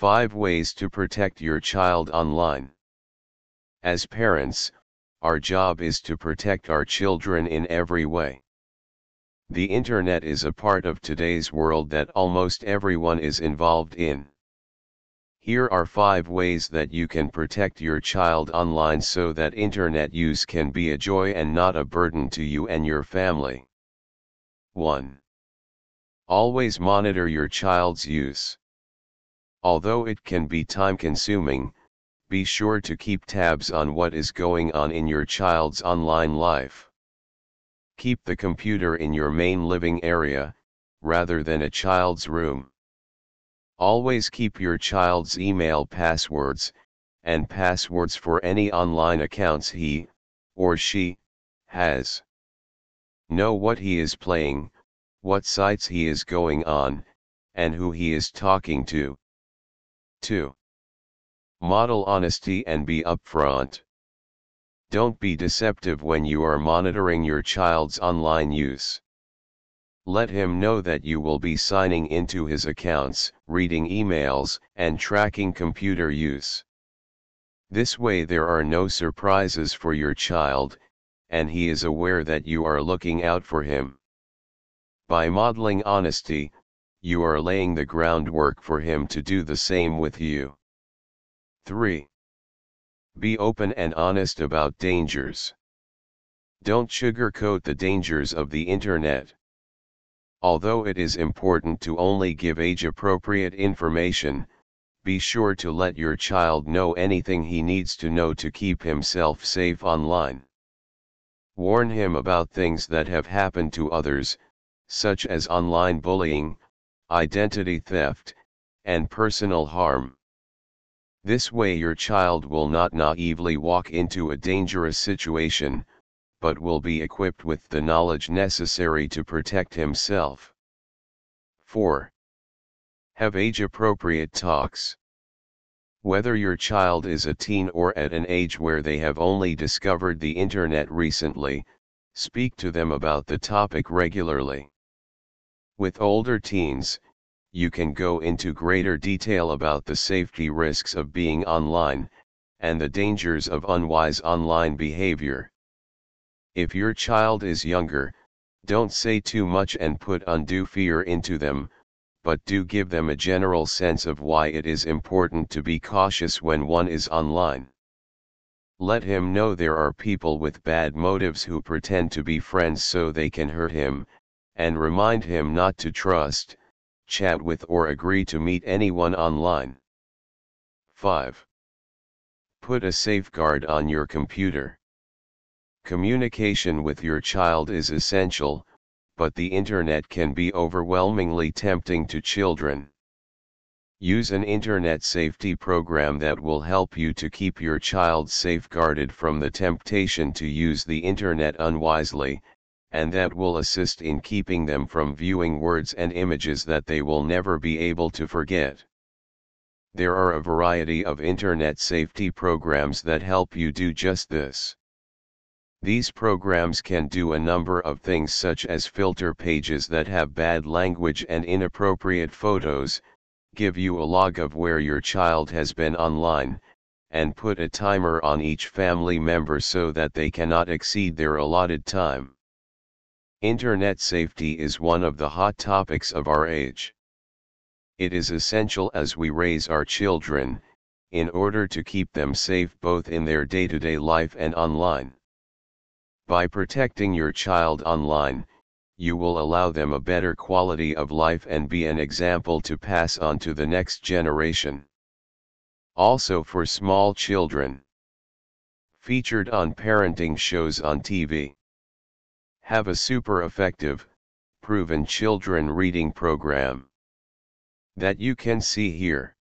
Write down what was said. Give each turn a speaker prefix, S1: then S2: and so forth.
S1: 5 Ways to Protect Your Child Online. As parents, our job is to protect our children in every way. The internet is a part of today's world that almost everyone is involved in. Here are 5 ways that you can protect your child online so that internet use can be a joy and not a burden to you and your family. 1. Always monitor your child's use. Although it can be time consuming, be sure to keep tabs on what is going on in your child's online life. Keep the computer in your main living area, rather than a child's room. Always keep your child's email passwords, and passwords for any online accounts he, or she, has. Know what he is playing, what sites he is going on, and who he is talking to. 2. Model honesty and be upfront. Don't be deceptive when you are monitoring your child's online use. Let him know that you will be signing into his accounts, reading emails, and tracking computer use. This way there are no surprises for your child, and he is aware that you are looking out for him. By modeling honesty, you are laying the groundwork for him to do the same with you. 3. Be open and honest about dangers. Don't sugarcoat the dangers of the internet. Although it is important to only give age appropriate information, be sure to let your child know anything he needs to know to keep himself safe online. Warn him about things that have happened to others, such as online bullying, identity theft, and personal harm. This way your child will not naively walk into a dangerous situation, but will be equipped with the knowledge necessary to protect himself. 4. Have age-appropriate talks. Whether your child is a teen or at an age where they have only discovered the internet recently, speak to them about the topic regularly. With older teens, you can go into greater detail about the safety risks of being online, and the dangers of unwise online behavior. If your child is younger, don't say too much and put undue fear into them, but do give them a general sense of why it is important to be cautious when one is online. Let him know there are people with bad motives who pretend to be friends so they can hurt him, and remind him not to trust, chat with or agree to meet anyone online. 5. Put a safeguard on your computer. Communication with your child is essential, but the internet can be overwhelmingly tempting to children. Use an internet safety program that will help you to keep your child safeguarded from the temptation to use the internet unwisely, and that will assist in keeping them from viewing words and images that they will never be able to forget. There are a variety of internet safety programs that help you do just this. These programs can do a number of things such as filter pages that have bad language and inappropriate photos, give you a log of where your child has been online, and put a timer on each family member so that they cannot exceed their allotted time. Internet safety is one of the hot topics of our age. It is essential as we raise our children, in order to keep them safe both in their day-to-day -day life and online. By protecting your child online, you will allow them a better quality of life and be an example to pass on to the next generation. Also for small children. Featured on parenting shows on TV have a super effective, proven children reading program that you can see here.